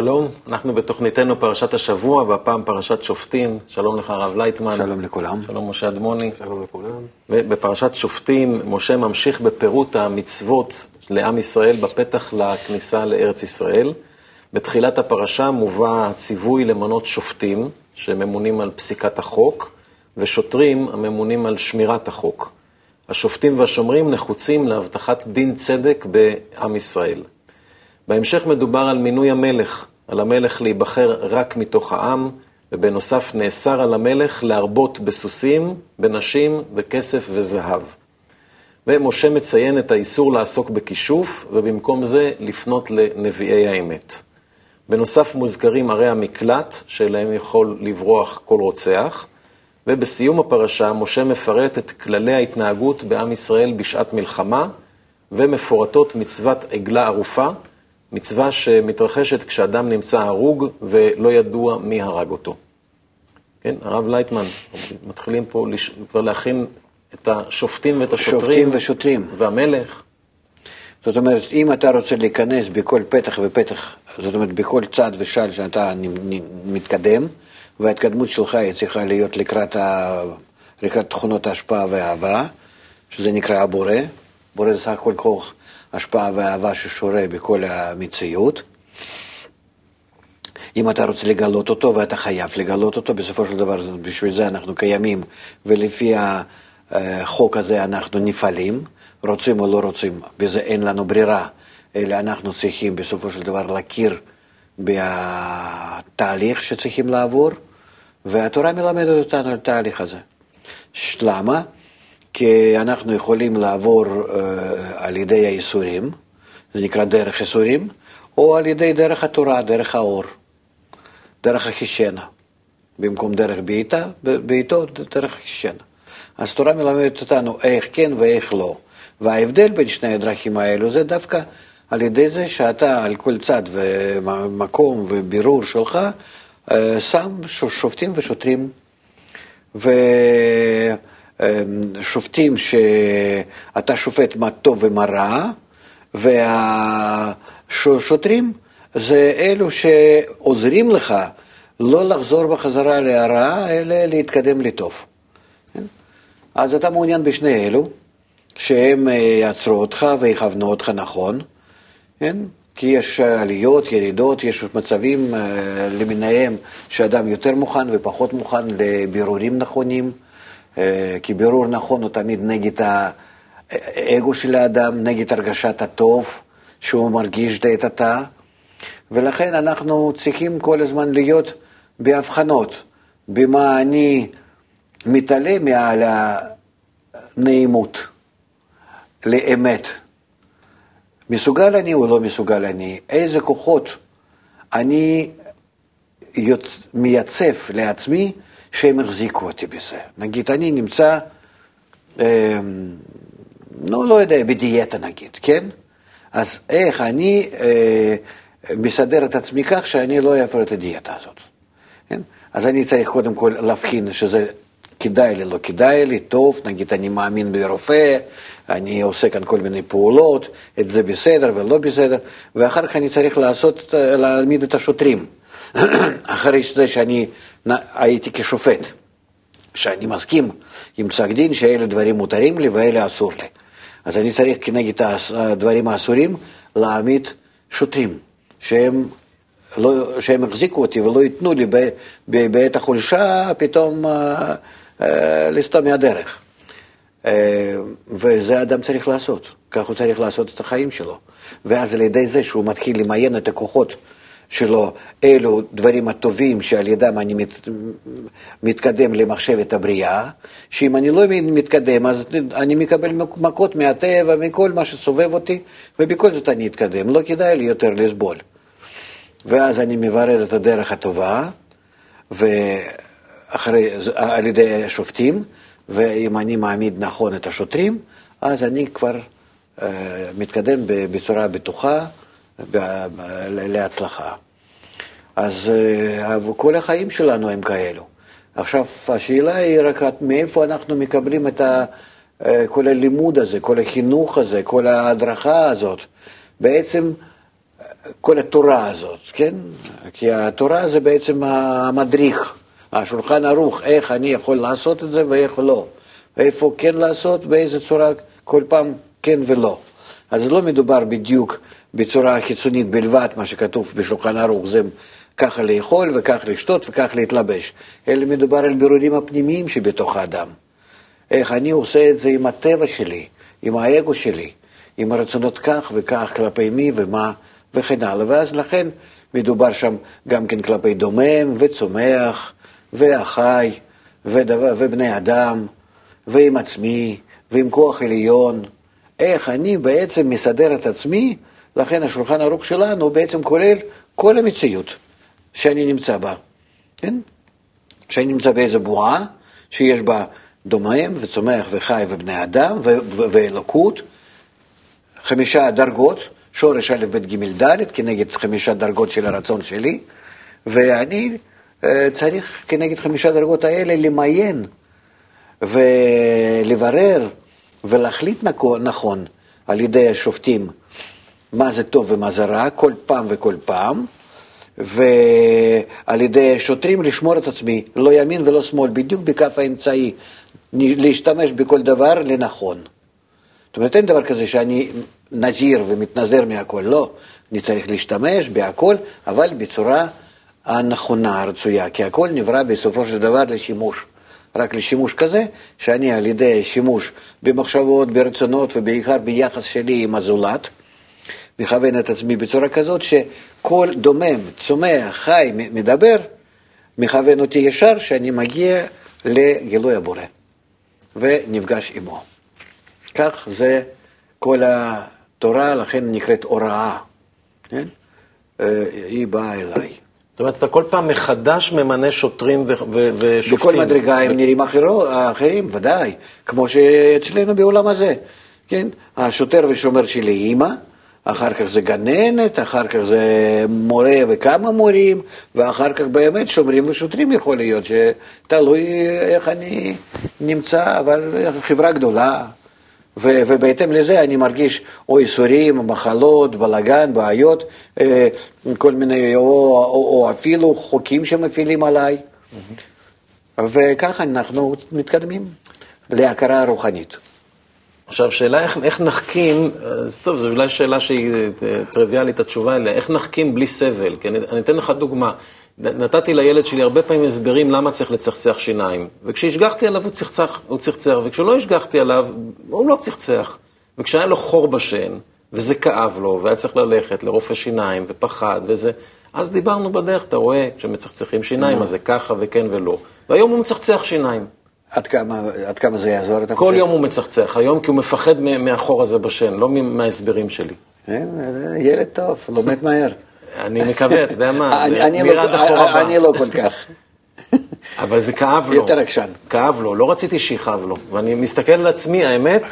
שלום, אנחנו בתוכניתנו פרשת השבוע, והפעם פרשת שופטים. שלום לך, הרב לייטמן. שלום לכולם. שלום, משה אדמוני. שלום לכולם. בפרשת שופטים, משה ממשיך בפירוט המצוות לעם ישראל בפתח לכניסה לארץ ישראל. בתחילת הפרשה מובא הציווי למנות שופטים, שממונים על פסיקת החוק, ושוטרים הממונים על שמירת החוק. השופטים והשומרים נחוצים להבטחת דין צדק בעם ישראל. בהמשך מדובר על מינוי המלך, על המלך להיבחר רק מתוך העם, ובנוסף נאסר על המלך להרבות בסוסים, בנשים, בכסף וזהב. ומשה מציין את האיסור לעסוק בכישוף, ובמקום זה לפנות לנביאי האמת. בנוסף מוזכרים ערי המקלט, שאליהם יכול לברוח כל רוצח, ובסיום הפרשה משה מפרט את כללי ההתנהגות בעם ישראל בשעת מלחמה, ומפורטות מצוות עגלה ערופה, מצווה שמתרחשת כשאדם נמצא הרוג ולא ידוע מי הרג אותו. כן, הרב לייטמן, מתחילים פה לש... כבר להכין את השופטים ואת השוטרים. שופטים ושוטרים. והמלך. זאת אומרת, אם אתה רוצה להיכנס בכל פתח ופתח, זאת אומרת, בכל צד ושל שאתה מתקדם, וההתקדמות שלך היא צריכה להיות לקראת, ה... לקראת תכונות ההשפעה והאהבה, שזה נקרא הבורא. בורא זה סך הכל כוח השפעה ואהבה ששורה בכל המציאות. אם אתה רוצה לגלות אותו, ואתה חייב לגלות אותו, בסופו של דבר בשביל זה אנחנו קיימים, ולפי החוק הזה אנחנו נפעלים, רוצים או לא רוצים, בזה אין לנו ברירה, אלא אנחנו צריכים בסופו של דבר להכיר בתהליך שצריכים לעבור, והתורה מלמדת אותנו על התהליך הזה. למה? כי אנחנו יכולים לעבור uh, על ידי האיסורים, זה נקרא דרך איסורים, או על ידי דרך התורה, דרך האור, דרך החישנה. במקום דרך בעיטה, בעיטו דרך החישנה. אז תורה מלמדת אותנו איך כן ואיך לא. וההבדל בין שני הדרכים האלו זה דווקא על ידי זה שאתה על כל צד ומקום ובירור שלך שם שופטים ושוטרים. ו... שופטים שאתה שופט מה טוב ומה רע, והשוטרים זה אלו שעוזרים לך לא לחזור בחזרה להרע, אלא להתקדם לטוב. כן? אז אתה מעוניין בשני אלו, שהם אה, יעצרו אותך ויכוונו אותך נכון, כן? כי יש עליות, ירידות, יש מצבים אה, למיניהם שאדם יותר מוכן ופחות מוכן לבירורים נכונים. אה, כי בירור נכון הוא תמיד נגד האגו של האדם, נגד הרגשת הטוב שהוא מרגיש לעת עתה, ולכן אנחנו צריכים כל הזמן להיות בהבחנות, במה אני מתעלם מעל הנעימות לאמת. מסוגל אני או לא מסוגל אני? איזה כוחות אני יוצ... מייצב לעצמי שהם החזיקו אותי בזה. נגיד, אני נמצא, אה, לא, לא יודע, בדיאטה נגיד, כן? אז איך אני אה, מסדר את עצמי כך שאני לא אעבור את הדיאטה הזאת, כן? אז אני צריך קודם כל להבחין שזה כדאי לי, לא כדאי לי, טוב, נגיד אני מאמין ברופא, אני עושה כאן כל מיני פעולות, את זה בסדר ולא בסדר, ואחר כך אני צריך לעשות, להעמיד את השוטרים. אחרי זה שאני הייתי כשופט, שאני מסכים עם פסק דין שאלה דברים מותרים לי ואלה אסור לי. אז אני צריך כנגד הדברים האסורים להעמיד שוטרים, שהם, לא, שהם החזיקו אותי ולא ייתנו לי בעת החולשה פתאום אה, אה, לסתום מהדרך. אה, וזה אדם צריך לעשות, כך הוא צריך לעשות את החיים שלו. ואז על ידי זה שהוא מתחיל למיין את הכוחות שלו, אלו דברים הטובים שעל ידם אני מת, מתקדם למחשבת הבריאה, שאם אני לא מתקדם אז אני מקבל מכות מהטבע, מכל מה שסובב אותי, ובכל זאת אני אתקדם, לא כדאי לי יותר לסבול. ואז אני מברר את הדרך הטובה, ואחרי, על ידי השופטים, ואם אני מעמיד נכון את השוטרים, אז אני כבר uh, מתקדם בצורה בטוחה. להצלחה. אז אה, כל החיים שלנו הם כאלו. עכשיו, השאלה היא רק מאיפה אנחנו מקבלים את אה, כל הלימוד הזה, כל החינוך הזה, כל ההדרכה הזאת. בעצם כל התורה הזאת, כן? כי התורה זה בעצם המדריך, השולחן ערוך, איך אני יכול לעשות את זה ואיך לא. ואיפה כן לעשות, באיזה צורה כל פעם כן ולא. אז לא מדובר בדיוק בצורה חיצונית בלבד, מה שכתוב בשולחן ערוך, זה ככה לאכול וכך לשתות וכך להתלבש, אלא מדובר על בירורים הפנימיים שבתוך האדם. איך אני עושה את זה עם הטבע שלי, עם האגו שלי, עם הרצונות כך וכך כלפי מי ומה וכן הלאה. ואז לכן מדובר שם גם כן כלפי דומם וצומח והחי ודבר, ובני אדם ועם עצמי ועם כוח עליון. איך אני בעצם מסדר את עצמי, לכן השולחן ערוך שלנו בעצם כולל כל המציאות שאני נמצא בה. כן? שאני נמצא באיזו בועה שיש בה דומם וצומח וחי ובני אדם ואלוקות, חמישה דרגות, שורש א', ב', ג', ד', כנגד חמישה דרגות של הרצון שלי, ואני אה, צריך כנגד חמישה דרגות האלה למיין ולברר ולהחליט נכון על ידי השופטים מה זה טוב ומה זה רע, כל פעם וכל פעם, ועל ידי שוטרים לשמור את עצמי, לא ימין ולא שמאל, בדיוק בכף האמצעי, להשתמש בכל דבר לנכון. זאת אומרת, אין דבר כזה שאני נזיר ומתנזר מהכל, לא. אני צריך להשתמש בהכל, אבל בצורה הנכונה, הרצויה, כי הכל נברא בסופו של דבר לשימוש. רק לשימוש כזה, שאני על ידי שימוש במחשבות, ברצונות ובעיקר ביחס שלי עם הזולת, מכוון את עצמי בצורה כזאת שכל דומם, צומח, חי, מדבר, מכוון אותי ישר שאני מגיע לגילוי הבורא ונפגש עמו. כך זה כל התורה, לכן נקראת הוראה, כן? אה, היא באה אליי. זאת אומרת, אתה כל פעם מחדש ממנה שוטרים ושופטים. בכל מדרגה הם נראים אחרים, ודאי, כמו שאצלנו בעולם הזה, כן? השוטר ושומר שלי אימא, אחר כך זה גננת, אחר כך זה מורה וכמה מורים, ואחר כך באמת שומרים ושוטרים יכול להיות, שתלוי איך אני נמצא, אבל חברה גדולה. ו- ובהתאם לזה אני מרגיש או איסורים, מחלות, בלאגן, בעיות, אה, כל מיני, או, או, או אפילו חוקים שמפעילים עליי. Mm-hmm. וככה אנחנו מתקדמים להכרה רוחנית. עכשיו, שאלה איך, איך נחכים, אז טוב, זו אולי שאלה שהיא אה, טריוויאלית, התשובה אליה, איך נחכים בלי סבל? כי אני, אני אתן לך דוגמה. נתתי לילד שלי הרבה פעמים הסברים למה צריך לצחצח שיניים. וכשהשגחתי עליו הוא צחצח, הוא צחצח, וכשלא השגחתי עליו, הוא לא צחצח. וכשהיה לו חור בשן, וזה כאב לו, והיה צריך ללכת לרופא שיניים, ופחד, וזה... אז דיברנו בדרך, אתה רואה, כשמצחצחים שיניים, אז זה ככה וכן ולא. והיום הוא מצחצח שיניים. עד כמה, עד כמה זה יעזור, אתה חושב? כל יום הוא מצחצח היום, כי הוא מפחד מהחור הזה בשן, לא מההסברים שלי. כן, ילד טוב, לומד מהר. אני מקווה, אתה יודע מה, עד החור הבא. אני לא כל כך. אבל זה כאב לו. יותר עקשן. כאב לו, לא רציתי שיכאב לו. ואני מסתכל על עצמי, האמת,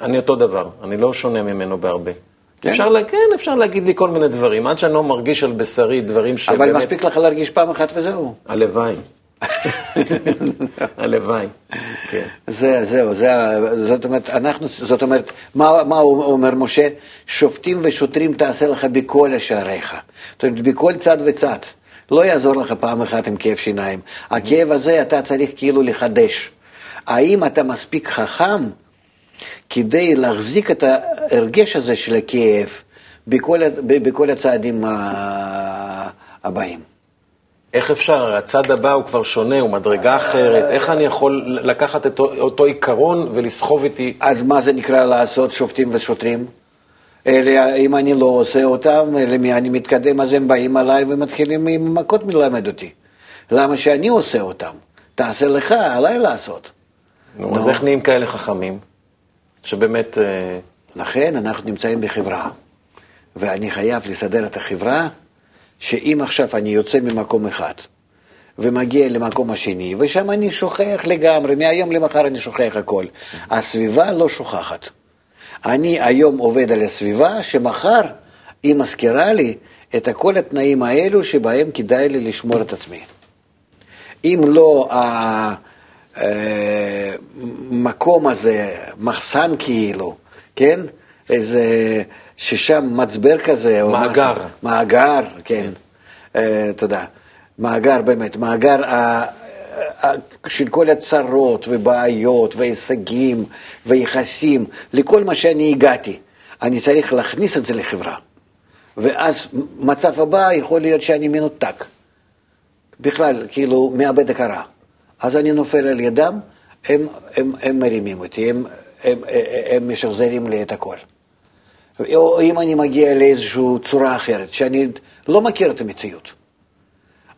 אני אותו דבר. אני לא שונה ממנו בהרבה. כן? אפשר, לה, כן, אפשר להגיד לי כל מיני דברים, עד שאני לא מרגיש על בשרי דברים שבאמת... אבל מספיק לך להרגיש פעם אחת וזהו. הלוואי. הלוואי, כן. זה, זהו, זה, זאת אומרת, אנחנו, זאת אומרת, מה, מה אומר משה? שופטים ושוטרים תעשה לך בכל שעריך. זאת אומרת, בכל צד וצד. לא יעזור לך פעם אחת עם כאב שיניים. הכאב הזה אתה צריך כאילו לחדש. האם אתה מספיק חכם כדי להחזיק את ההרגש הזה של הכאב בכל, בכל הצעדים הבאים? איך אפשר, הצד הבא הוא כבר שונה, הוא מדרגה אחרת, איך אני יכול לקחת את אותו עיקרון ולסחוב איתי? אז מה זה נקרא לעשות שופטים ושוטרים? אלה, אם אני לא עושה אותם, למי אני מתקדם, אז הם באים עליי ומתחילים עם מכות מלמד אותי. למה שאני עושה אותם? תעשה לך, עליי לעשות. נו, אז איך נהיים כאלה חכמים? שבאמת... אה, לכן אנחנו נמצאים בחברה, ואני חייב לסדר את החברה שאם עכשיו אני יוצא ממקום אחד ומגיע למקום השני, ושם אני שוכח לגמרי, מהיום למחר אני שוכח הכל. הסביבה לא שוכחת. אני היום עובד על הסביבה, שמחר היא מזכירה לי את כל התנאים האלו שבהם כדאי לי לשמור את עצמי. אם לא המקום אה, הזה, מחסן כאילו, כן? איזה ששם מצבר כזה, או מאגר. משהו, מאגר, כן, אה, תודה. מאגר באמת, מאגר ה- ה- של כל הצרות ובעיות והישגים ויחסים, לכל מה שאני הגעתי. אני צריך להכניס את זה לחברה. ואז מצב הבא יכול להיות שאני מנותק. בכלל, כאילו, מאבד הכרה. אז אני נופל על ידם, הם, הם, הם מרימים אותי, הם, הם, הם, הם משחזרים לי את הכל. או אם אני מגיע לאיזושהי צורה אחרת, שאני לא מכיר את המציאות,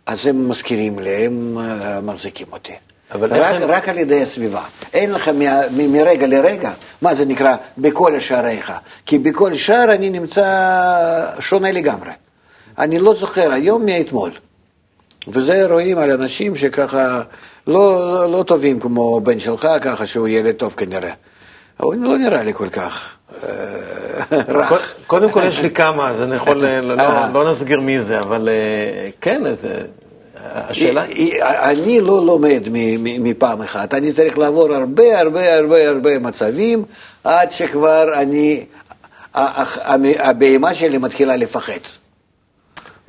אז הם מזכירים לי, הם אה, מחזיקים אותי. אבל רק, הם- רק על ידי הסביבה. אין לך מה, מ- מרגע לרגע, מה זה נקרא בכל שעריך? כי בכל שער אני נמצא שונה לגמרי. אני לא זוכר היום מאתמול. וזה רואים על אנשים שככה לא, לא, לא טובים כמו בן שלך, ככה שהוא ילד טוב כנראה. הוא לא נראה לי כל כך אה, רך. קוד- קודם כל יש לי כמה, אז אני יכול, אה, לא- אה. לא נסגיר מי זה, אבל כן, השאלה... אני לא לומד מפעם אחת, אני צריך לעבור הרבה הרבה הרבה הרבה מצבים עד שכבר אני, הבהמה שלי מתחילה לפחד.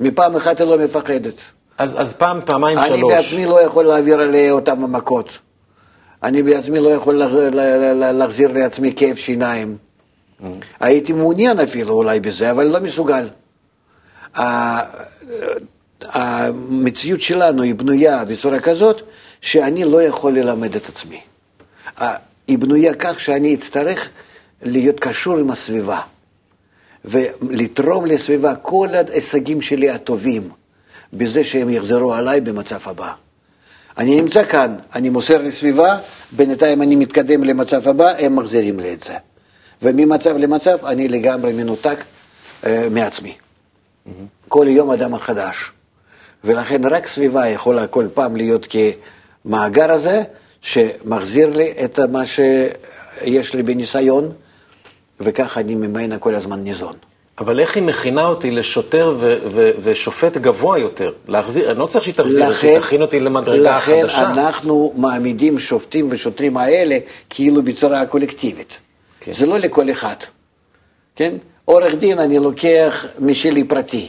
מפעם אחת היא לא מפחדת. אז אז פעם, פעמיים, אני שלוש. בעצמי לא יכול להעביר עליה אותם המכות. אני בעצמי לא יכול להחזיר לעצמי כאב שיניים. הייתי מעוניין אפילו אולי בזה, אבל לא מסוגל. המציאות שלנו היא בנויה בצורה כזאת שאני לא יכול ללמד את עצמי. היא בנויה כך שאני אצטרך להיות קשור עם הסביבה ולתרום לסביבה כל ההישגים שלי הטובים בזה שהם יחזרו עליי במצב הבא. אני נמצא כאן, אני מוסר לסביבה, בינתיים אני מתקדם למצב הבא, הם מחזירים לי את זה. וממצב למצב אני לגמרי מנותק אה, מעצמי. כל יום אדם חדש. ולכן רק סביבה יכולה כל פעם להיות כמאגר הזה, שמחזיר לי את מה שיש לי בניסיון, וככה אני ממנה כל הזמן ניזון. אבל איך היא מכינה אותי לשוטר ושופט גבוה יותר? להחזיר, אני לא צריך שהיא תחזיר אותי, לכן- תכין אותי למדרגה לכן חדשה. אנחנו מעמידים שופטים ושוטרים האלה כאילו בצורה קולקטיבית. כן. זה לא לכל אחד, כן? עורך דין אני לוקח משלי פרטי,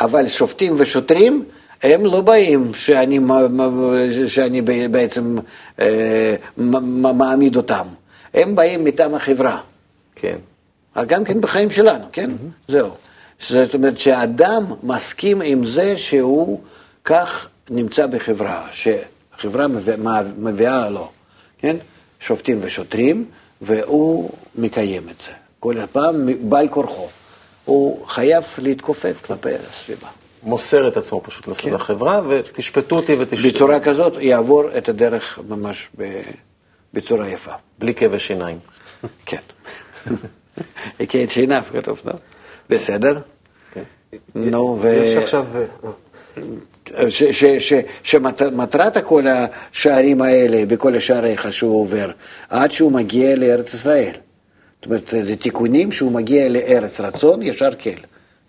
אבל שופטים ושוטרים הם לא באים שאני, שאני בעצם אה, מעמיד אותם, הם באים מטעם החברה. כן. גם כן בחיים שלנו, כן? זהו. זאת אומרת שאדם מסכים עם זה שהוא כך נמצא בחברה, שחברה מביא- מביאה לו, כן? שופטים ושוטרים, והוא מקיים את זה. כל פעם בעל כורחו. הוא חייב להתכופף כלפי הסביבה. מוסר את עצמו פשוט כן. לחברה, ותשפטו אותי ותשפטו. בצורה כזאת יעבור את הדרך ממש ב- בצורה יפה. בלי כאבי שיניים. כן. הכה את שיניו, כתוב, לא? בסדר? כן. נו, ו... יש עכשיו... אה, ש- שמטרת כל השערים האלה, בכל השעריך שהוא עובר, עד שהוא מגיע לארץ ישראל. זאת אומרת, זה תיקונים שהוא מגיע לארץ רצון, ישר כן,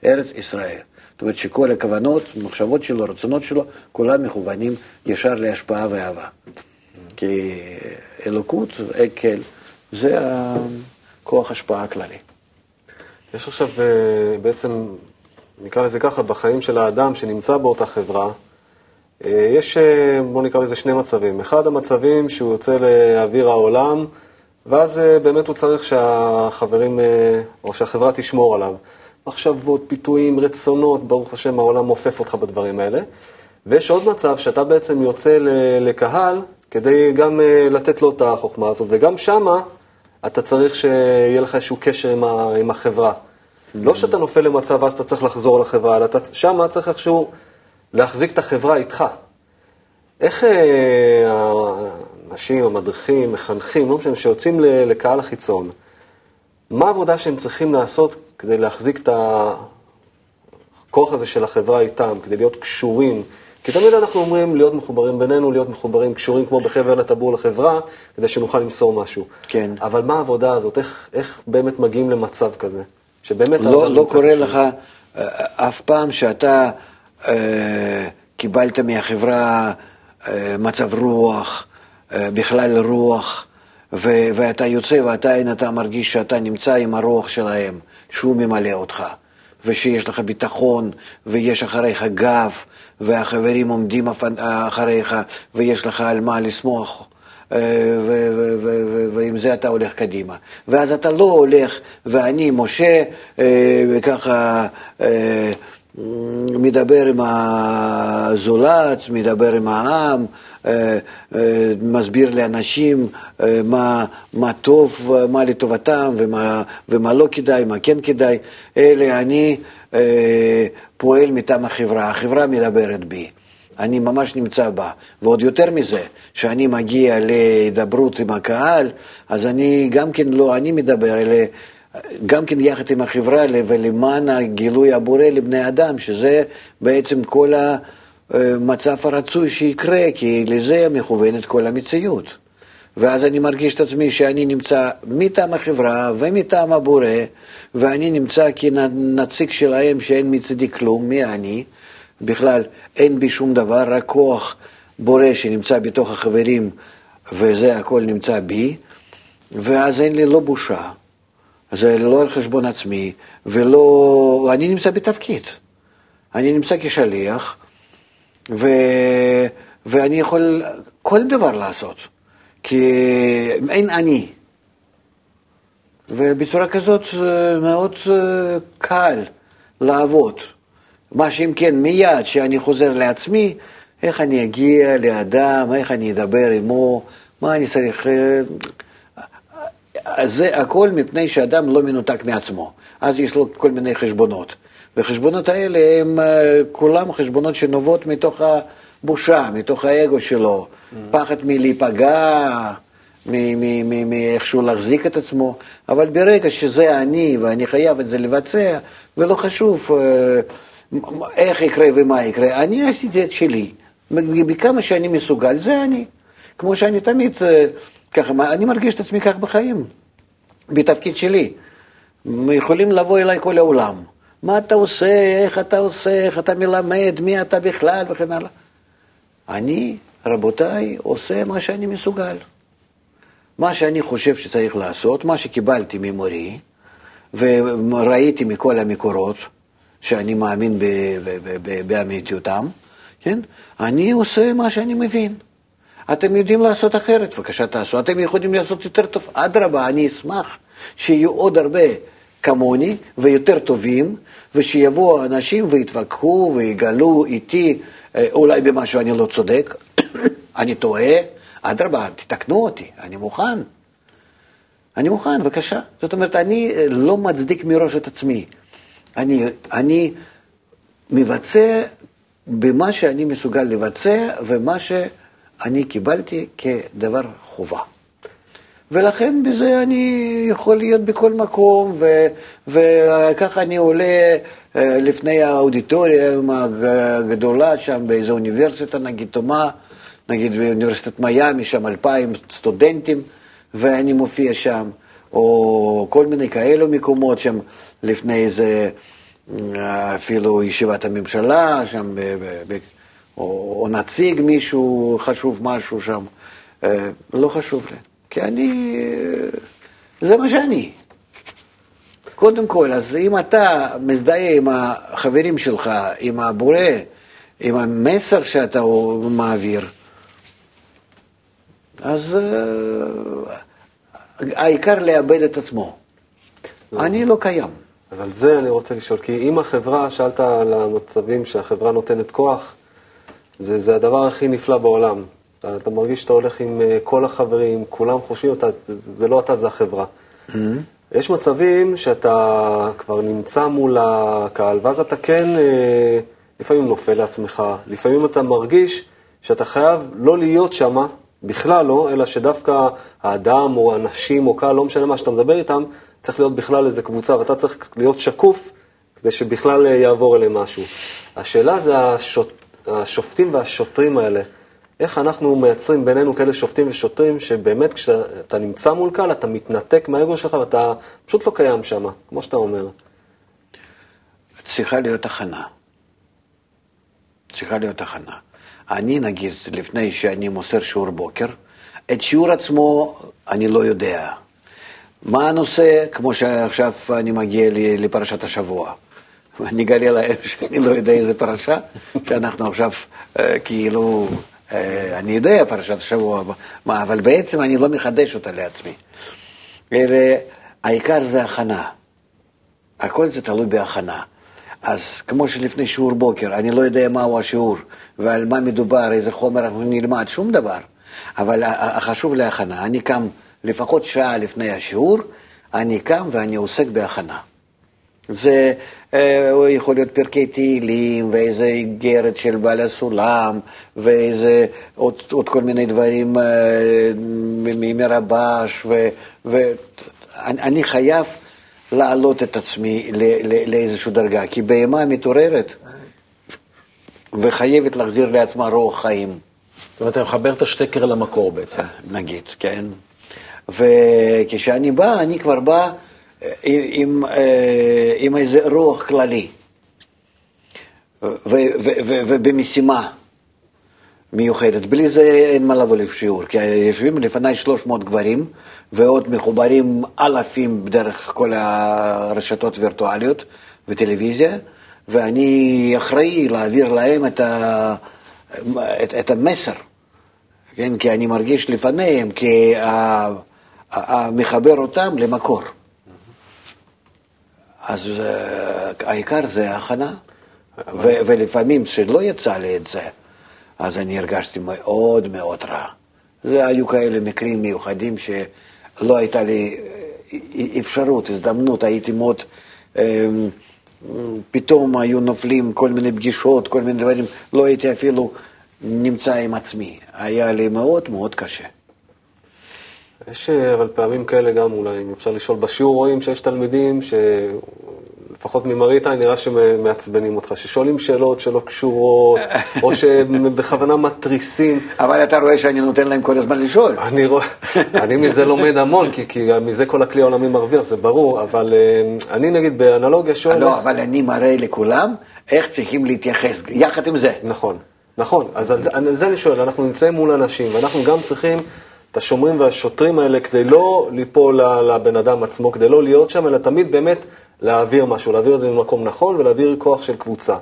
ארץ ישראל. זאת אומרת שכל הכוונות, המחשבות שלו, הרצונות שלו, כולם מכוונים ישר להשפעה ואהבה. כי אלוקות, אקל, זה הכוח השפעה הכללי. יש עכשיו אה, בעצם, נקרא לזה ככה, בחיים של האדם שנמצא באותה חברה, אה, יש, אה, בואו נקרא לזה שני מצבים. אחד המצבים שהוא יוצא לאוויר העולם, ואז באמת הוא צריך שהחברים, או שהחברה תשמור עליו. מחשבות, פיתויים, רצונות, ברוך השם, העולם מופף אותך בדברים האלה. ויש עוד מצב שאתה בעצם יוצא לקהל כדי גם לתת לו את החוכמה הזאת, וגם שמה אתה צריך שיהיה לך איזשהו קשר עם, ה, עם החברה. לא שאתה נופל למצב ואז אתה צריך לחזור לחברה, אלא אתה שמה צריך איכשהו להחזיק את החברה איתך. איך אה, האנשים, המדריכים, מחנכים, לא משנה, שיוצאים לקהל החיצון, מה העבודה שהם צריכים לעשות כדי להחזיק את הכוח הזה של החברה איתם, כדי להיות קשורים? כי תמיד אנחנו אומרים להיות מחוברים בינינו, להיות מחוברים, קשורים כמו בחבל הטבור לחברה, כדי שנוכל למסור משהו. כן. אבל מה העבודה הזאת? איך, איך באמת מגיעים למצב כזה? שבאמת... לא, לא קורה קשור? לך אה, אף פעם שאתה אה, קיבלת מהחברה אה, מצב רוח, אה, בכלל רוח, ו- ואתה יוצא ועדיין אתה מרגיש שאתה נמצא עם הרוח שלהם, שהוא ממלא אותך, ושיש לך ביטחון, ויש אחריך גב, והחברים עומדים אחריך, ויש לך על מה לסמוך. אה, ועם זה אתה הולך קדימה. ואז אתה לא הולך, ואני, משה, אה, ככה אה, מדבר עם הזולת, מדבר עם העם, מסביר לאנשים מה, מה טוב, מה לטובתם ומה, ומה לא כדאי, מה כן כדאי, אלה אני פועל מטעם החברה, החברה מדברת בי. אני ממש נמצא בה. ועוד יותר מזה, כשאני מגיע להידברות עם הקהל, אז אני גם כן לא אני מדבר, אלא גם כן יחד עם החברה ולמען הגילוי הבורא לבני אדם, שזה בעצם כל המצב הרצוי שיקרה, כי לזה מכוונת כל המציאות. ואז אני מרגיש את עצמי שאני נמצא מטעם החברה ומטעם הבורא, ואני נמצא כנציג שלהם שאין מצדי כלום, מי אני? בכלל אין בי שום דבר, רק כוח בורא שנמצא בתוך החברים, וזה הכל נמצא בי, ואז אין לי לא בושה, זה לא על חשבון עצמי, ולא... אני נמצא בתפקיד. אני נמצא כשליח, ו... ואני יכול כל דבר לעשות, כי אין אני. ובצורה כזאת אה, מאוד אה, קל לעבוד. מה שאם כן, מיד שאני חוזר לעצמי, איך אני אגיע לאדם, איך אני אדבר עמו, מה אני צריך... אה, זה הכל מפני שאדם לא מנותק מעצמו. אז יש לו כל מיני חשבונות. והחשבונות האלה הם אה, כולם חשבונות שנובעות מתוך הבושה, מתוך האגו שלו, mm. פחד מלהיפגע, מאיכשהו להחזיק את עצמו. אבל ברגע שזה אני ואני חייב את זה לבצע, ולא חשוב אה, איך יקרה ומה יקרה. אני עשיתי את שלי, בכמה שאני מסוגל, זה אני. כמו שאני תמיד, אה, ככה, אני מרגיש את עצמי כך בחיים, בתפקיד שלי. יכולים לבוא אליי כל העולם. מה אתה עושה, איך אתה עושה, איך אתה מלמד, מי אתה בכלל וכן הלאה. אני, רבותיי, עושה מה שאני מסוגל. מה שאני חושב שצריך לעשות, מה שקיבלתי ממורי, וראיתי מכל המקורות, שאני מאמין באמיתיותם, כן? אני עושה מה שאני מבין. אתם יודעים לעשות אחרת, בבקשה תעשו. אתם יכולים לעשות יותר טוב, אדרבה, אני אשמח שיהיו עוד הרבה כמוני ויותר טובים, ושיבואו אנשים ויתווכחו ויגלו איתי אה, אולי במשהו אני לא צודק, אני טועה, אדרבה, תתקנו אותי, אני מוכן. אני מוכן, בבקשה. זאת אומרת, אני אה, לא מצדיק מראש את עצמי. אני, אני מבצע במה שאני מסוגל לבצע ומה שאני קיבלתי כדבר חובה. ולכן בזה אני יכול להיות בכל מקום, ו, וככה אני עולה אה, לפני האודיטוריה הגדולה שם באיזו אוניברסיטה, נגיד תומה, נגיד באוניברסיטת מיאמי, שם אלפיים סטודנטים, ואני מופיע שם, או כל מיני כאלו מקומות שם. לפני איזה, אפילו ישיבת הממשלה, שם, ב, ב, ב, או, או נציג מישהו חשוב משהו שם, אה, לא חשוב לי, כי אני, זה מה שאני. קודם כל, אז אם אתה מזדהה עם החברים שלך, עם הבורא, עם המסר שאתה מעביר, אז uh, העיקר לאבד את עצמו. אני לא קיים. אז על זה אני רוצה לשאול, כי אם החברה, שאלת על המצבים שהחברה נותנת כוח, זה, זה הדבר הכי נפלא בעולם. אתה, אתה מרגיש שאתה הולך עם uh, כל החברים, כולם חושבים, אתה, זה, לא אתה, זה החברה. Mm-hmm. יש מצבים שאתה כבר נמצא מול הקהל, ואז אתה כן uh, לפעמים נופל לעצמך, לפעמים אתה מרגיש שאתה חייב לא להיות שם, בכלל לא, אלא שדווקא האדם או האנשים או קהל, לא משנה מה שאתה מדבר איתם, צריך להיות בכלל איזה קבוצה, ואתה צריך להיות שקוף כדי שבכלל אה, יעבור אליהם משהו. השאלה זה השוט, השופטים והשוטרים האלה. איך אנחנו מייצרים בינינו כאלה שופטים ושוטרים, שבאמת כשאתה נמצא מול קהל, אתה מתנתק מהאגו שלך ואתה פשוט לא קיים שם, כמו שאתה אומר. צריכה להיות הכנה. צריכה להיות הכנה. אני, נגיד, לפני שאני מוסר שיעור בוקר, את שיעור עצמו אני לא יודע. מה הנושא, כמו שעכשיו אני מגיע לפרשת השבוע. אני אגלה להם שאני לא יודע איזה פרשה, שאנחנו עכשיו אה, כאילו, אני יודע פרשת השבוע, מה, אבל בעצם אני לא מחדש אותה לעצמי. אלא העיקר זה הכנה. הכל זה תלוי בהכנה. אז כמו שלפני שיעור בוקר, אני לא יודע מהו השיעור ועל מה מדובר, איזה חומר אנחנו נלמד, שום דבר. אבל החשוב להכנה, אני קם לפחות שעה לפני השיעור, אני קם ואני עוסק בהכנה. זה אה, יכול להיות פרקי תהילים, ואיזה איגרת של בעל הסולם, ואיזה עוד, עוד כל מיני דברים אה, מרבש, ואני חייב להעלות את עצמי לאיזושהי דרגה, כי בהמה מתעוררת וחייבת להחזיר לעצמה רוח חיים. זאת אומרת, אתה מחבר את השטקר למקור בעצם. נגיד, כן. וכשאני בא, אני כבר בא אה, עם, אה, עם איזה רוח כללי ובמשימה מיוחדת. בלי זה אין מה לבוא לשיעור, כי יושבים לפניי 300 גברים ועוד מחוברים אלפים דרך כל הרשתות וירטואליות וטלוויזיה, ואני אחראי להעביר להם את, ה, את, את המסר, כן? כי אני מרגיש לפניהם כמחבר אותם למקור. אז אה, העיקר זה ההכנה, ולפעמים שלא יצא לי את זה, אז אני הרגשתי מאוד מאוד רע. זה היו כאלה מקרים מיוחדים שלא הייתה לי אה, אפשרות, הזדמנות, הייתי מאוד... אמ, פתאום היו נופלים כל מיני פגישות, כל מיני דברים, לא הייתי אפילו נמצא עם עצמי. היה לי מאוד מאוד קשה. יש אבל פעמים כאלה גם, אולי אם אפשר לשאול, בשיעור רואים שיש תלמידים ש... לפחות ממראית עין נראה שמעצבנים אותך, ששואלים שאלות שלא קשורות, או שבכוונה מתריסים. אבל אתה רואה שאני נותן להם כל הזמן לשאול. אני, רוא... אני מזה לומד המון, כי, כי מזה כל הכלי העולמי מרוויח, זה ברור, אבל אה, אני נגיד באנלוגיה שואל... לא, אבל אני מראה לכולם איך צריכים להתייחס, יחד עם זה. נכון, נכון, אז על זה, על זה אני שואל, אנחנו נמצאים מול אנשים, ואנחנו גם צריכים... השומרים והשוטרים האלה כדי לא ליפול לבן אדם עצמו, כדי לא להיות שם, אלא תמיד באמת להעביר משהו, להעביר את זה ממקום נכון ולהעביר כוח של קבוצה.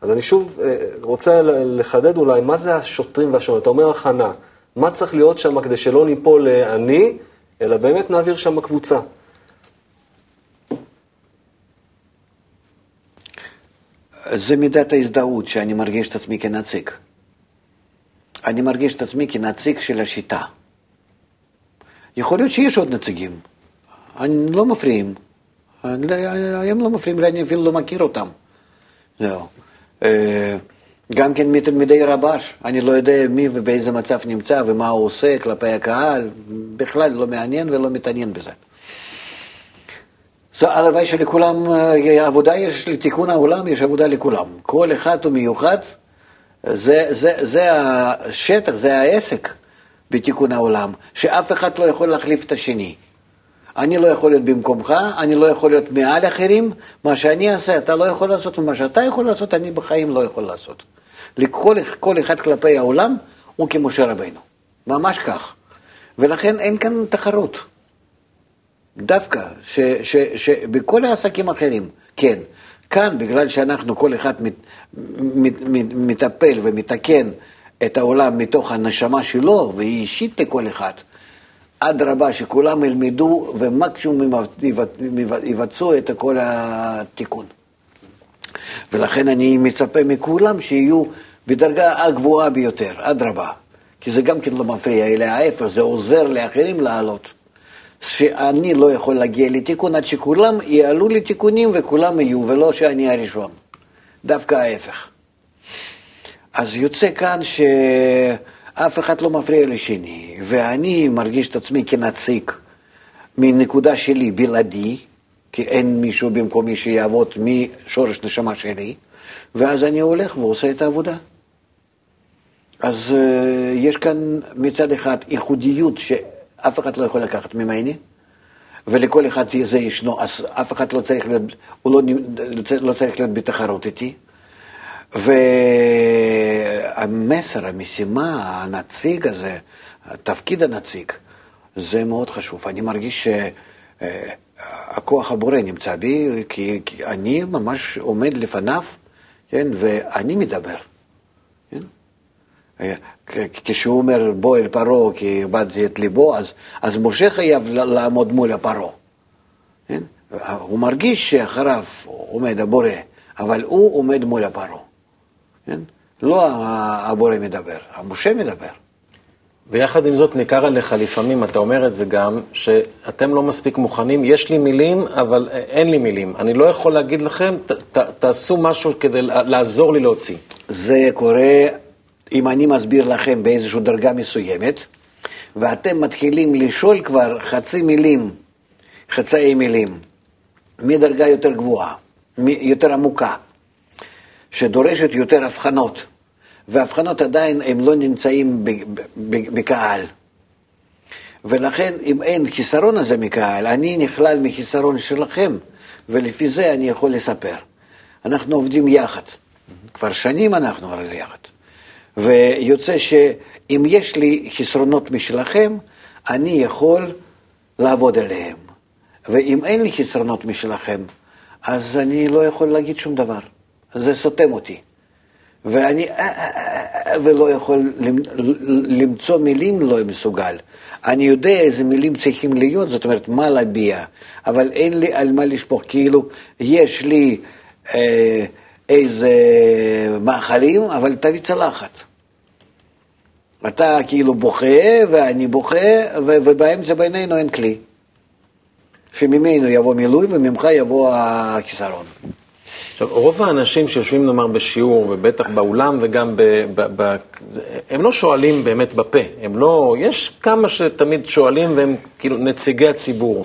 אז אני שוב אה, רוצה לחדד אולי, מה זה השוטרים והשומרים? אתה אומר הכנה, מה צריך להיות שם כדי שלא ניפול אני, אלא באמת נעביר שם קבוצה? זה מידת ההזדהות שאני מרגיש את עצמי כנציג. אני מרגיש את עצמי כנציג של השיטה. יכול להיות שיש עוד נציגים, אני לא מפריעים. הם לא מפריעים אני אפילו לא מכיר אותם. זהו. אה, גם כן מתלמידי רבש, אני לא יודע מי ובאיזה מצב נמצא ומה הוא עושה כלפי הקהל, בכלל לא מעניין ולא מתעניין בזה. זו הלוואי שלכולם, אה, עבודה יש לתיקון העולם, יש עבודה לכולם. כל אחד הוא מיוחד, זה, זה, זה השטח, זה העסק בתיקון העולם, שאף אחד לא יכול להחליף את השני. אני לא יכול להיות במקומך, אני לא יכול להיות מעל אחרים, מה שאני אעשה אתה לא יכול לעשות, ומה שאתה יכול לעשות אני בחיים לא יכול לעשות. לכל כל אחד כלפי העולם הוא כמשה רבינו, ממש כך. ולכן אין כאן תחרות. דווקא שבכל העסקים האחרים, כן, כאן בגלל שאנחנו כל אחד מת, מת, מת, מטפל ומתקן את העולם מתוך הנשמה שלו, והיא אישית לכל אחד, אדרבה, שכולם ילמדו ומקסימום יבצעו את כל התיקון. ולכן אני מצפה מכולם שיהיו בדרגה הגבוהה ביותר, אדרבה. כי זה גם כן לא מפריע, אלא ההפך, זה עוזר לאחרים לעלות. שאני לא יכול להגיע לתיקון עד שכולם יעלו לתיקונים וכולם יהיו, ולא שאני הראשון. דווקא ההפך. אז יוצא כאן ש... אף אחד לא מפריע לשני, ואני מרגיש את עצמי כנציג מנקודה שלי בלעדי, כי אין מישהו במקומי שיעבוד משורש נשמה שלי, ואז אני הולך ועושה את העבודה. אז uh, יש כאן מצד אחד ייחודיות שאף אחד לא יכול לקחת ממני, ולכל אחד זה ישנו, אז אף אחד לא צריך להיות, הוא לא, לא צריך להיות בתחרות איתי. והמסר, המשימה, הנציג הזה, תפקיד הנציג, זה מאוד חשוב. אני מרגיש שהכוח הבורא נמצא בי, כי, אני ממש עומד לפניו, כן, ואני מדבר. כן? כשהוא אומר בוא אל פרעה כי איבדתי את ליבו, אז, אז משה חייב לעמוד מול הפרעה. כן? הוא מרגיש שאחריו עומד הבורא, אבל הוא עומד מול הפרעה. כן? לא הבורא מדבר, המשה מדבר. ויחד עם זאת ניכר עליך לפעמים, אתה אומר את זה גם, שאתם לא מספיק מוכנים, יש לי מילים, אבל אין לי מילים. אני לא יכול להגיד לכם, ת, ת, תעשו משהו כדי לעזור לי להוציא. זה קורה אם אני מסביר לכם באיזושהי דרגה מסוימת, ואתם מתחילים לשאול כבר חצי מילים, חצאי מילים, מדרגה יותר גבוהה, יותר עמוקה, שדורשת יותר הבחנות, והבחנות עדיין הם לא נמצאים בקהל. ולכן, אם אין חיסרון הזה מקהל, אני נכלל מחיסרון שלכם, ולפי זה אני יכול לספר. אנחנו עובדים יחד, כבר שנים אנחנו הרי יחד. ויוצא שאם יש לי חסרונות משלכם, אני יכול לעבוד עליהם. ואם אין לי חסרונות משלכם, אז אני לא יכול להגיד שום דבר. זה סותם אותי. ואני אה, אה, אה, ולא יכול למצוא מילים לא מסוגל. אני יודע איזה מילים צריכים להיות, זאת אומרת, מה להביע, אבל אין לי על מה לשפוך. כאילו, יש לי אה, איזה מאכלים, אבל תביא צלחת. אתה כאילו בוכה, ואני בוכה, ובאמצע בינינו אין כלי. שממנו יבוא מילוי וממך יבוא החיסרון. עכשיו, רוב האנשים שיושבים נאמר בשיעור, ובטח באולם וגם ב... ב, ב הם לא שואלים באמת בפה, הם לא... יש כמה שתמיד שואלים והם כאילו נציגי הציבור.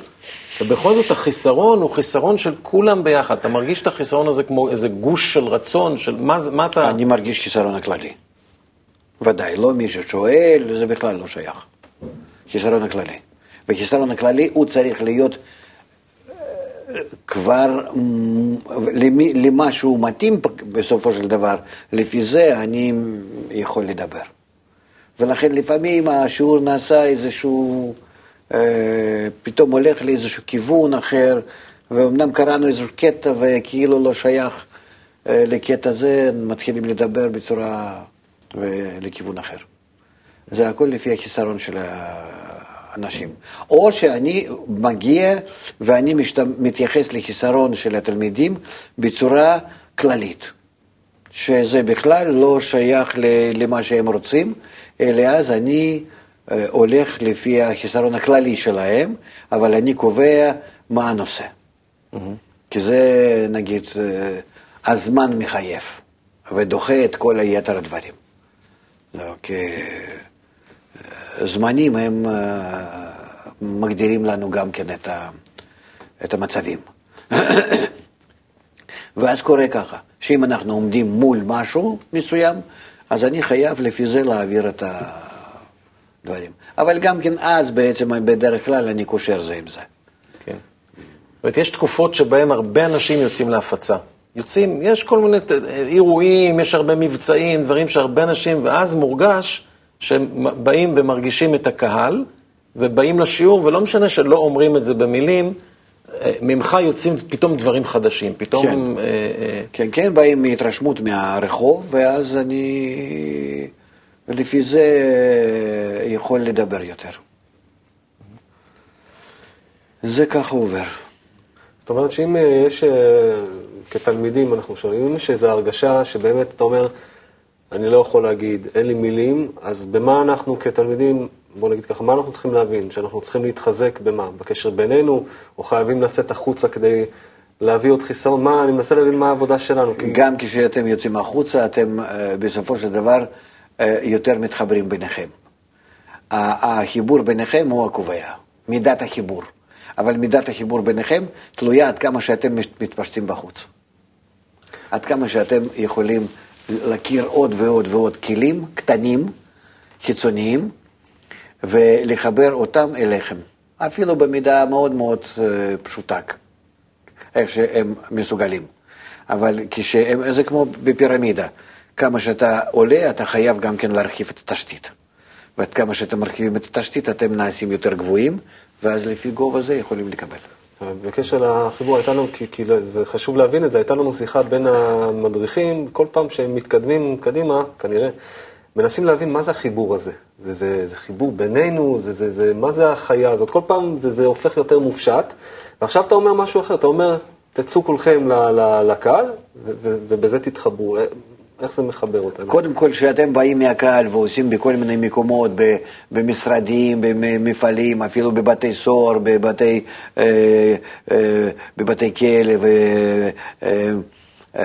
ובכל זאת החיסרון הוא חיסרון של כולם ביחד. אתה מרגיש את החיסרון הזה כמו איזה גוש של רצון, של מה, מה אתה... אני מרגיש חיסרון הכללי. ודאי, לא מי ששואל, זה בכלל לא שייך. חיסרון הכללי. וחיסרון הכללי הוא צריך להיות כבר למי, למה שהוא מתאים בסופו של דבר, לפי זה אני יכול לדבר. ולכן לפעמים השיעור נעשה איזשהו, אה, פתאום הולך לאיזשהו כיוון אחר, ואומנם קראנו איזשהו קטע וכאילו לא שייך אה, לקטע הזה, מתחילים לדבר בצורה... ולכיוון אחר. זה הכל לפי החיסרון של האנשים. או שאני מגיע ואני מתייחס לחיסרון של התלמידים בצורה כללית, שזה בכלל לא שייך למה שהם רוצים, אלא אז אני אה, הולך לפי החיסרון הכללי שלהם, אבל אני קובע מה הנושא. Mm-hmm. כי זה, נגיד, אה, הזמן מחייב, ודוחה את כל היתר הדברים. לא, כי אה, זמנים הם אה, מגדירים לנו גם כן את, ה, את המצבים. ואז קורה ככה, שאם אנחנו עומדים מול משהו מסוים, אז אני חייב לפי זה להעביר את הדברים. אבל גם כן אז בעצם בדרך כלל אני קושר זה עם זה. כן. זאת אומרת, יש תקופות שבהן הרבה אנשים יוצאים להפצה. יוצאים, יש כל מיני אירועים, יש הרבה מבצעים, דברים שהרבה אנשים, ואז מורגש שהם באים ומרגישים את הקהל, ובאים לשיעור, ולא משנה שלא אומרים את זה במילים, אה, ממך יוצאים פתאום דברים חדשים, פתאום... כן, אה, אה... כן, כן, באים מהתרשמות מהרחוב, ואז אני, ולפי זה יכול לדבר יותר. זה ככה עובר. זאת אומרת שאם אה, יש, אה, כתלמידים אנחנו יש איזו הרגשה שבאמת אתה אומר, אני לא יכול להגיד, אין לי מילים, אז במה אנחנו כתלמידים, בוא נגיד ככה, מה אנחנו צריכים להבין? שאנחנו צריכים להתחזק במה? בקשר בינינו, או חייבים לצאת החוצה כדי להביא עוד חיסרון? מה, אני מנסה להבין מה העבודה שלנו. גם כי... כשאתם יוצאים החוצה, אתם אה, בסופו של דבר יותר מתחברים ביניכם. החיבור ביניכם הוא הקובע, מידת החיבור. אבל מידת החיבור ביניכם תלויה עד כמה שאתם מתפשטים בחוץ. עד כמה שאתם יכולים להכיר עוד ועוד ועוד כלים קטנים, חיצוניים, ולחבר אותם אליכם. אפילו במידה מאוד מאוד אה, פשוטה, איך שהם מסוגלים. אבל כש... זה כמו בפירמידה. כמה שאתה עולה, אתה חייב גם כן להרחיב את התשתית. ועד כמה שאתם מרחיבים את התשתית, אתם נעשים יותר גבוהים, ואז לפי גובה זה יכולים לקבל. בקשר לחיבור, הייתה לנו, כי, כי זה חשוב להבין את זה, הייתה לנו שיחה בין המדריכים, כל פעם שהם מתקדמים קדימה, כנראה, מנסים להבין מה זה החיבור הזה. זה, זה, זה חיבור בינינו, זה, זה, זה, מה זה החיה הזאת. כל פעם זה, זה הופך יותר מופשט, ועכשיו אתה אומר משהו אחר, אתה אומר, תצאו כולכם לקהל, ובזה תתחברו. איך זה מחבר אותנו? קודם כל, כשאתם באים מהקהל ועושים בכל מיני מקומות, במשרדים, במפעלים, אפילו בבתי סוהר, בבתי, אה, אה, בבתי כלא, אה,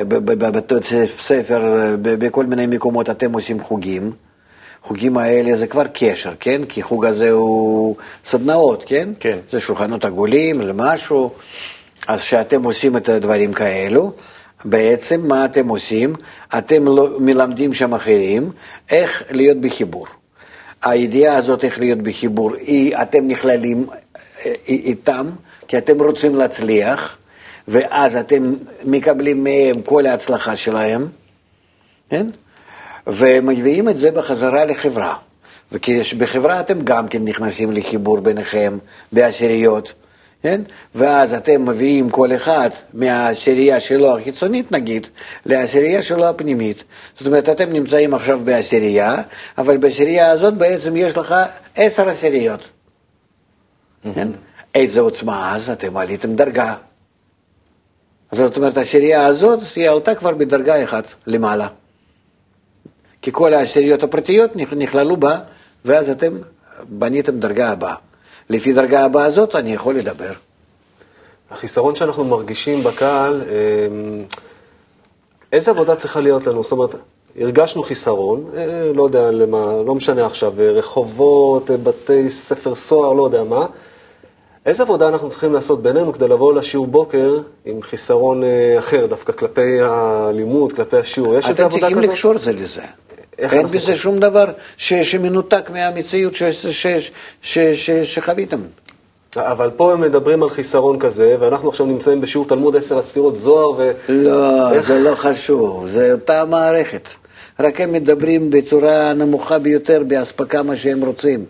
בבתי ספר, בכל מיני מקומות אתם עושים חוגים. חוגים האלה זה כבר קשר, כן? כי חוג הזה הוא סדנאות, כן? כן. זה שולחנות עגולים, זה משהו. אז כשאתם עושים את הדברים כאלו, בעצם מה אתם עושים? אתם לא, מלמדים שם אחרים איך להיות בחיבור. הידיעה הזאת איך להיות בחיבור, היא, אתם נכללים אה, איתם, כי אתם רוצים להצליח, ואז אתם מקבלים מהם כל ההצלחה שלהם, כן? ומביאים את זה בחזרה לחברה. ובחברה אתם גם כן נכנסים לחיבור ביניכם בעשיריות. כן? ואז אתם מביאים כל אחד מהעשירייה שלו החיצונית נגיד, לעשירייה שלו הפנימית. זאת אומרת, אתם נמצאים עכשיו בעשירייה, אבל בעשירייה הזאת בעצם יש לך עשר עשיריות. כן? איזה עוצמה אז? אתם עליתם דרגה. זאת אומרת, העשירייה הזאת, היא עלתה כבר בדרגה אחת למעלה. כי כל העשיריות הפרטיות נכללו בה, ואז אתם בניתם דרגה הבאה. לפי דרגה הבאה הזאת אני יכול לדבר. החיסרון שאנחנו מרגישים בקהל, אמ, איזה עבודה צריכה להיות לנו? זאת אומרת, הרגשנו חיסרון, אה, לא יודע למה, לא משנה עכשיו, אה, רחובות, אה, בתי ספר סוהר, לא יודע מה. איזה עבודה אנחנו צריכים לעשות בינינו כדי לבוא לשיעור בוקר עם חיסרון אחר, דווקא כלפי הלימוד, כלפי השיעור? יש איזה עבודה כזאת? אתם צריכים לקשור זה לזה. אין בזה שום דבר שמנותק מהמציאות שחוויתם. אבל פה הם מדברים על חיסרון כזה, ואנחנו עכשיו נמצאים בשיעור תלמוד עשר הספירות זוהר ו... לא, איך... זה לא חשוב, זה אותה מערכת. רק הם מדברים בצורה נמוכה ביותר באספקה מה שהם רוצים.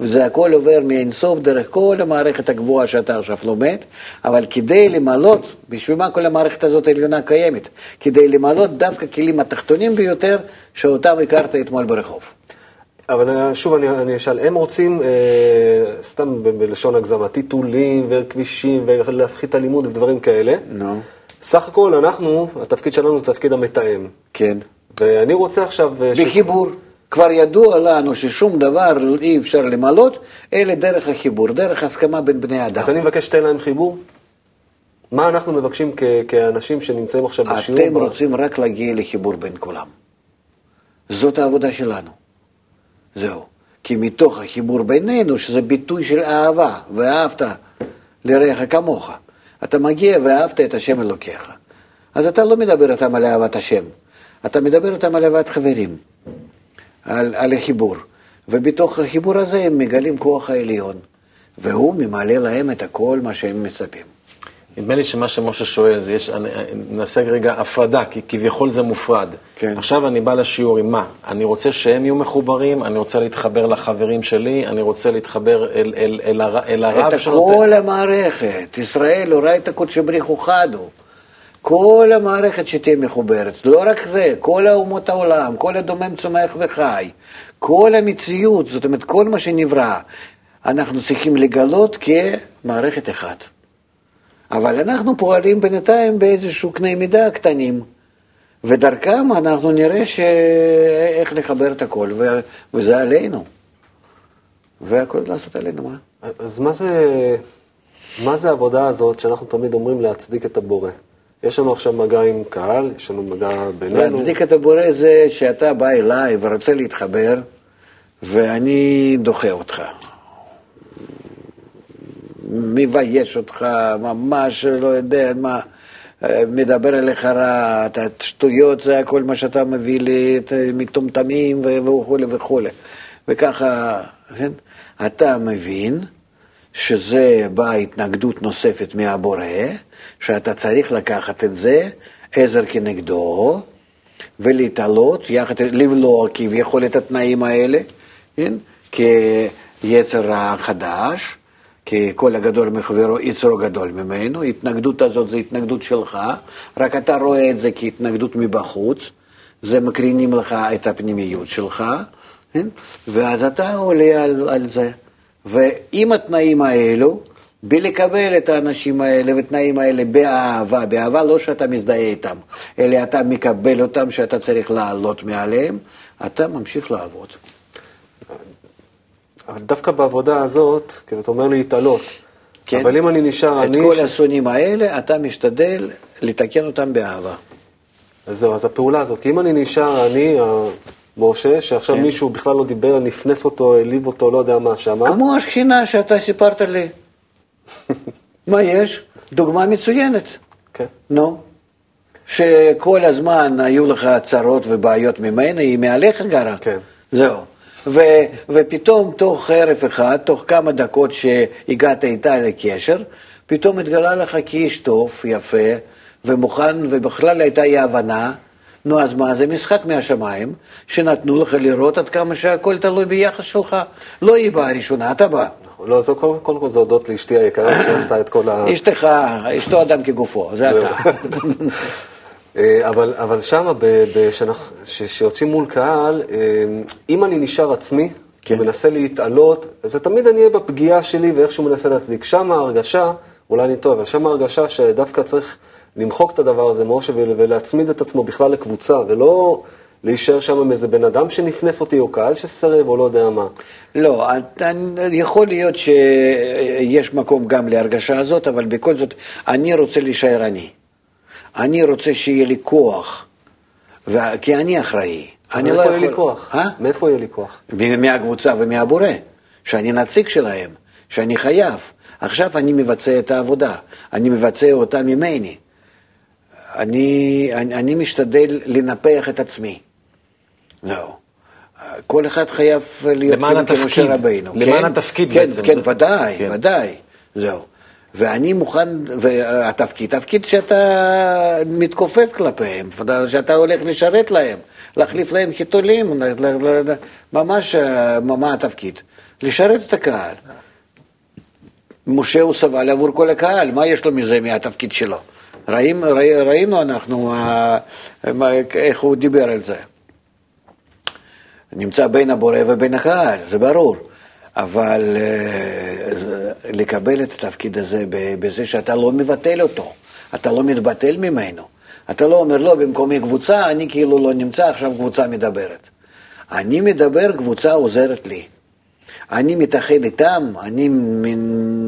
וזה הכל עובר מאינסוף דרך כל המערכת הגבוהה שאתה עכשיו לומד, אבל כדי למלות, בשביל מה כל המערכת הזאת העליונה קיימת? כדי למלות דווקא כלים התחתונים ביותר, שאותם הכרת אתמול ברחוב. אבל אה, שוב אני, אני אשאל, הם רוצים, אה, סתם ב- בלשון הגזמה, טיטולים וכבישים ולהפחית את הלימוד ודברים כאלה. נו. No. סך הכל אנחנו, התפקיד שלנו זה תפקיד המתאם. כן. ואני רוצה עכשיו... אה, בחיבור. ש... כבר ידוע לנו ששום דבר אי אפשר למלות, אלא דרך החיבור, דרך הסכמה בין בני אדם. אז אני מבקש שתן להם חיבור. מה אנחנו מבקשים כ- כאנשים שנמצאים עכשיו בשיעור? אתם רוצים רק להגיע לחיבור בין כולם. זאת העבודה שלנו. זהו. כי מתוך החיבור בינינו, שזה ביטוי של אהבה, ואהבת לרעך כמוך, אתה מגיע ואהבת את השם אלוקיך. אז אתה לא מדבר איתם על אהבת השם, אתה מדבר איתם על אהבת חברים, על, על החיבור. ובתוך החיבור הזה הם מגלים כוח העליון, והוא ממלא להם את הכל מה שהם מצפים. נדמה לי שמה שמשה שואל, זה יש, אני, נעשה רגע הפרדה, כי כביכול זה מופרד. כן. עכשיו אני בא לשיעור עם מה? אני רוצה שהם יהיו מחוברים, אני רוצה להתחבר לחברים שלי, אני רוצה להתחבר אל, אל, אל, אל, אל הרב את כל המערכת, ישראל הורה את הקודשי בריחו חדו. כל המערכת שתהיה מחוברת, לא רק זה, כל האומות העולם, כל הדומם צומח וחי, כל המציאות, זאת אומרת, כל מה שנברא, אנחנו צריכים לגלות כמערכת אחת. אבל אנחנו פועלים בינתיים באיזשהו קנה מידה קטנים, ודרכם אנחנו נראה ש... איך לחבר את הכל, ו... וזה עלינו. והכל לעשות עלינו, מה? אז מה זה, מה זה העבודה הזאת שאנחנו תמיד אומרים להצדיק את הבורא? יש לנו עכשיו מגע עם קהל, יש לנו מגע בינינו. להצדיק את הבורא זה שאתה בא אליי ורוצה להתחבר, ואני דוחה אותך. מבייש אותך, ממש לא יודע מה, מדבר אליך רע, אתה שטויות זה הכל מה שאתה מביא לי, מטומטמים וכולי וכולי. וככה, כן? אתה מבין שזה באה התנגדות נוספת מהבורא, שאתה צריך לקחת את זה עזר כנגדו, ולהתעלות, יחד, לבלוע כביכול את התנאים האלה, כן? כיצר החדש, כי כל הגדול מחברו יצרו גדול ממנו, ההתנגדות הזאת זה התנגדות שלך, רק אתה רואה את זה כהתנגדות מבחוץ, זה מקרינים לך את הפנימיות שלך, כן? ואז אתה עולה על, על זה. ועם התנאים האלו, בלקבל את האנשים האלה והתנאים האלה באהבה, באהבה לא שאתה מזדהה איתם, אלא אתה מקבל אותם שאתה צריך לעלות מעליהם, אתה ממשיך לעבוד. אבל דווקא בעבודה הזאת, כאילו, אתה אומר להתעלות. כן. אבל אם אני נשאר את אני... כל ש- השונאים האלה, אתה משתדל לתקן אותם באהבה. אז זהו, אז הפעולה הזאת, כי אם אני נשאר אני, משה, שעכשיו כן. מישהו בכלל לא דיבר, נפנף אותו, העליב אותו, לא יודע מה שמה, כמו השכינה שאתה סיפרת לי. מה יש? דוגמה מצוינת. כן. נו. שכל הזמן היו לך צרות ובעיות ממנה, היא מעליך גרה. כן. זהו. ו, ופתאום תוך ערב אחד, תוך כמה דקות שהגעת איתה לקשר, פתאום התגלה לך כאיש טוב, יפה, ומוכן, ובכלל הייתה אי הבנה. נו, אז מה, זה משחק מהשמיים, שנתנו לך לראות עד כמה שהכל תלוי ביחס שלך. לא היא באה ראשונה, אתה בא. לא, זה קודם כל זה הודות לאשתי היקרה שעשתה את כל ה... אשתך, אשתו אדם כגופו, זה אתה. אה, אבל, אבל שמה, כשיוצאים מול קהל, אה, אם אני נשאר עצמי, כן. ומנסה להתעלות, אז זה תמיד אני אהיה בפגיעה שלי ואיכשהו מנסה להצדיק. שם ההרגשה, אולי אני טועה, אבל שם ההרגשה שדווקא צריך למחוק את הדבר הזה, ול- ולהצמיד את עצמו בכלל לקבוצה, ולא להישאר שם עם איזה בן אדם שנפנף אותי, או קהל שסרב, או לא יודע מה. לא, יכול להיות שיש מקום גם להרגשה הזאת, אבל בכל זאת, אני רוצה להישאר אני. אני רוצה שיהיה לי כוח, ו- כי אני אחראי. אני לא מאיפה יכול... יהיה לי כוח? אה? מאיפה יהיה לי כוח? מהקבוצה ומהבורא, שאני נציג שלהם, שאני חייב. עכשיו אני מבצע את העבודה, אני מבצע אותה ממני. אני, אני, אני משתדל לנפח את עצמי. זהו. כל אחד חייב להיות למען כמו- כמו התפקיד. רבינו. למען כן? התפקיד כן, בעצם. כן, ודאי, כן. ודאי. זהו. ואני מוכן, והתפקיד, תפקיד שאתה מתכופף כלפיהם, שאתה הולך לשרת להם, להחליף להם חיתולים, ממש, אה, מה התפקיד? לשרת את הקהל. משה הוא סבל עבור כל הקהל, מה יש לו מזה מהתפקיד שלו? ראינו, ראי- ראינו אנחנו אה, איך הוא דיבר על זה. נמצא בין הבורא ובין הקהל, זה ברור. אבל אה, לקבל את התפקיד הזה בזה שאתה לא מבטל אותו, אתה לא מתבטל ממנו. אתה לא אומר, לא, במקומי קבוצה, אני כאילו לא נמצא, עכשיו קבוצה מדברת. אני מדבר, קבוצה עוזרת לי. אני מתאחד איתם, אני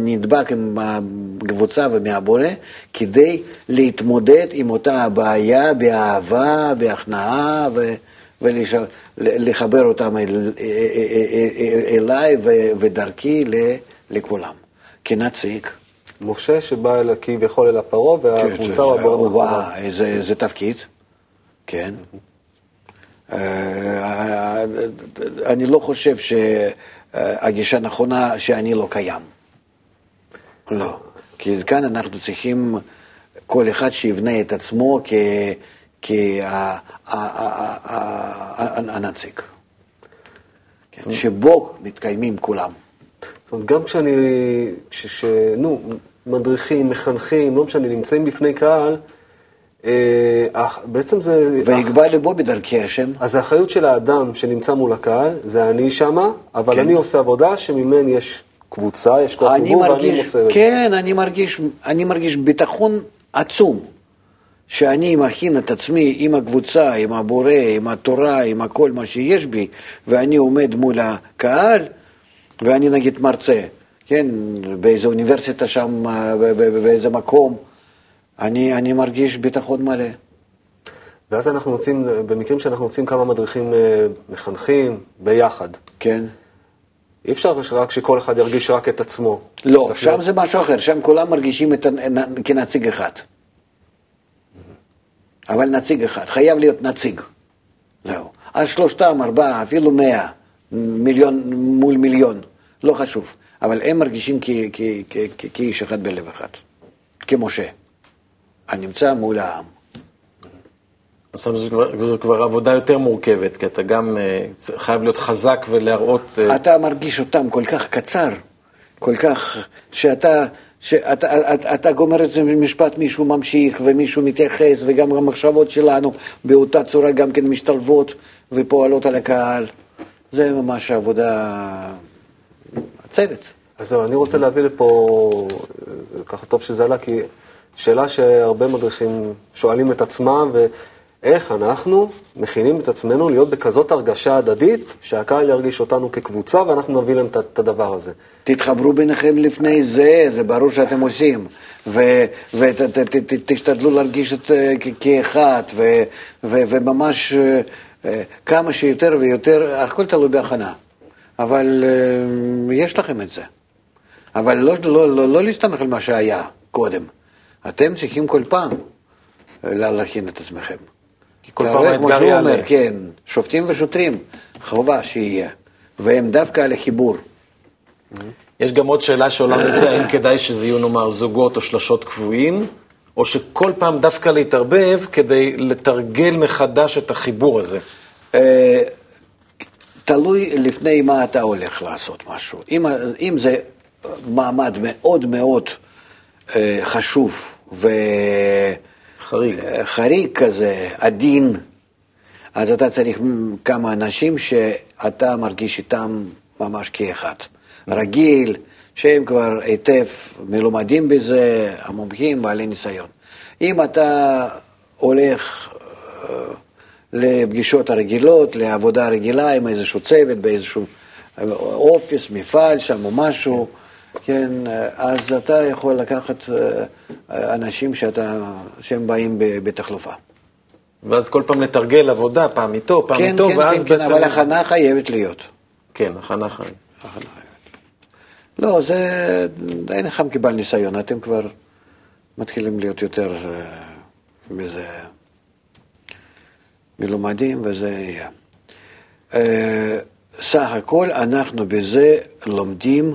נדבק עם הקבוצה ומהבורא כדי להתמודד עם אותה הבעיה באהבה, בהכנעה ו... ולחבר אותם אל, אליי ודרכי לכולם, כנציג. משה שבא אל, כביכול אל הפרעה, והקבוצה הוא הבורא. וואי, זה, תפקיד, כן. אה, אני לא חושב שהגישה נכונה שאני לא קיים. לא. כי כאן אנחנו צריכים כל אחד שיבנה את עצמו כהנציג. שבו מתקיימים כולם. זאת אומרת, גם כשאני, נו, מדריכים, מחנכים, לא משנה, נמצאים בפני קהל, אה, בעצם זה... ויגבה ליבו בדרכי השם. אז האחריות של האדם שנמצא מול הקהל, זה אני שמה, אבל כן. אני עושה עבודה שממני יש קבוצה, יש כוח ציבור, ואני מרגיש, מוסר את זה. כן, אני מרגיש, אני מרגיש ביטחון עצום, שאני מכין את עצמי עם הקבוצה, עם הבורא, עם התורה, עם הכל מה שיש בי, ואני עומד מול הקהל, ואני נגיד מרצה, כן, באיזו אוניברסיטה שם, אה, באיזה מקום, אני, אני מרגיש ביטחון מלא. ואז אנחנו מוצאים, במקרים שאנחנו מוצאים כמה מדריכים אה, מחנכים ביחד. כן? אי אפשר רק שכל אחד ירגיש רק את עצמו. לא, שם להיות- זה משהו אחר, שם כולם מרגישים את, כנציג אחד. אבל נציג אחד, חייב להיות נציג. זהו. אז שלושתם, ארבעה, אפילו מאה, מיליון מול מיליון, לא חשוב. אבל הם מרגישים כאיש אחד בלב אחד, כמשה, הנמצא מול העם. זאת אומרת, זו כבר, עבודה יותר מורכבת, כי אתה גם אה, חייב להיות חזק ולהראות... אה, אתה מרגיש אותם כל כך קצר, כל כך, שאתה, שאתה אתה, אתה גומר את זה במשפט, מישהו ממשיך ומישהו מתייחס, וגם המחשבות שלנו באותה צורה גם כן משתלבות ופועלות על הקהל. זה ממש עבודה, הצוות. אז זהו, אני רוצה להביא לפה, זה ככה טוב שזה עלה, כי שאלה שהרבה מדריכים שואלים את עצמם, ואיך אנחנו מכינים את עצמנו להיות בכזאת הרגשה הדדית, שהקהל ירגיש אותנו כקבוצה ואנחנו נביא להם את הדבר הזה. תתחברו ביניכם לפני זה, זה ברור שאתם עושים, ותשתדלו להרגיש את, כ- כאחד, וממש אה, אה, כמה שיותר ויותר, הכל תלוי בהכנה, אבל אה, יש לכם את זה. אבל לא, לא, לא, לא להסתמך על מה שהיה קודם. אתם צריכים כל פעם לה- להכין את עצמכם. כי כל פעם האתגר יעלה. אומר, כן, שופטים ושוטרים, חובה שיהיה, והם דווקא על החיבור. יש גם עוד שאלה שעולה מזה, האם כדאי שזה יהיו נאמר זוגות או שלשות קבועים, או שכל פעם דווקא להתערבב כדי לתרגל מחדש את החיבור הזה. אה, תלוי לפני מה אתה הולך לעשות משהו. אם, אם זה מעמד מאוד מאוד אה, חשוב. וחריג כזה, עדין, אז אתה צריך כמה אנשים שאתה מרגיש איתם ממש כאחד. רגיל, שהם כבר היטב מלומדים בזה, המומחים, בעלי ניסיון. אם אתה הולך אה, לפגישות הרגילות, לעבודה רגילה עם איזשהו צוות, באיזשהו אה, אופיס, מפעל שם או משהו, כן, אה, אז אתה יכול לקחת אה, אנשים שאתה, שהם באים בתחלופה. ואז כל פעם לתרגל עבודה, פעם איתו, פעם כן, איתו, כן, ואז כן, כן, בעצם... אבל הכנה חייבת להיות. כן, הכנה חיים. הכנה חייבת. לא, זה, אין לכם כבעל ניסיון, אתם כבר מתחילים להיות יותר אה, בזה מלומדים, וזה יהיה. אה, סך הכל אנחנו בזה לומדים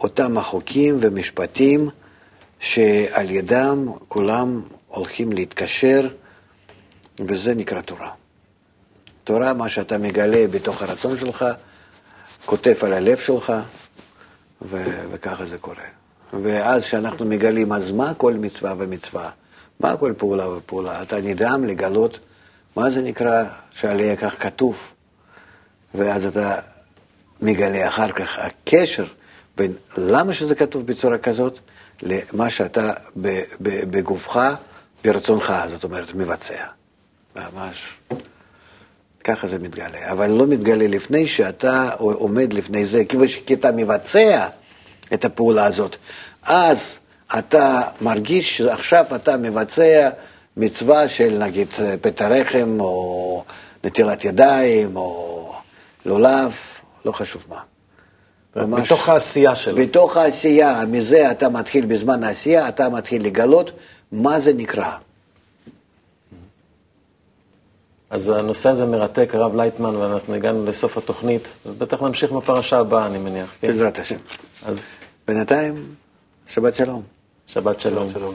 אותם החוקים ומשפטים שעל ידם כולם הולכים להתקשר, וזה נקרא תורה. תורה, מה שאתה מגלה בתוך הרצון שלך, כותב על הלב שלך, ו- וככה זה קורה. ואז כשאנחנו מגלים, אז מה כל מצווה ומצווה? מה כל פעולה ופעולה? אתה נדהם לגלות מה זה נקרא שעליה כך כתוב. ואז אתה מגלה אחר כך הקשר בין למה שזה כתוב בצורה כזאת, למה שאתה בגופך, ברצונך, זאת אומרת, מבצע. ממש. ככה זה מתגלה, אבל לא מתגלה לפני שאתה עומד לפני זה, כי כי אתה מבצע את הפעולה הזאת, אז אתה מרגיש שעכשיו אתה מבצע מצווה של נגיד פת הרחם, או נטילת ידיים, או לולב, לא חשוב מה. ממש- בתוך העשייה שלו. בתוך העשייה, מזה אתה מתחיל, בזמן העשייה, אתה מתחיל לגלות מה זה נקרא. אז הנושא הזה מרתק, הרב לייטמן, ואנחנו הגענו לסוף התוכנית, אז בטח נמשיך בפרשה הבאה, אני מניח. כן? בעזרת השם. אז בינתיים, שבת שלום. שבת שלום. שלום.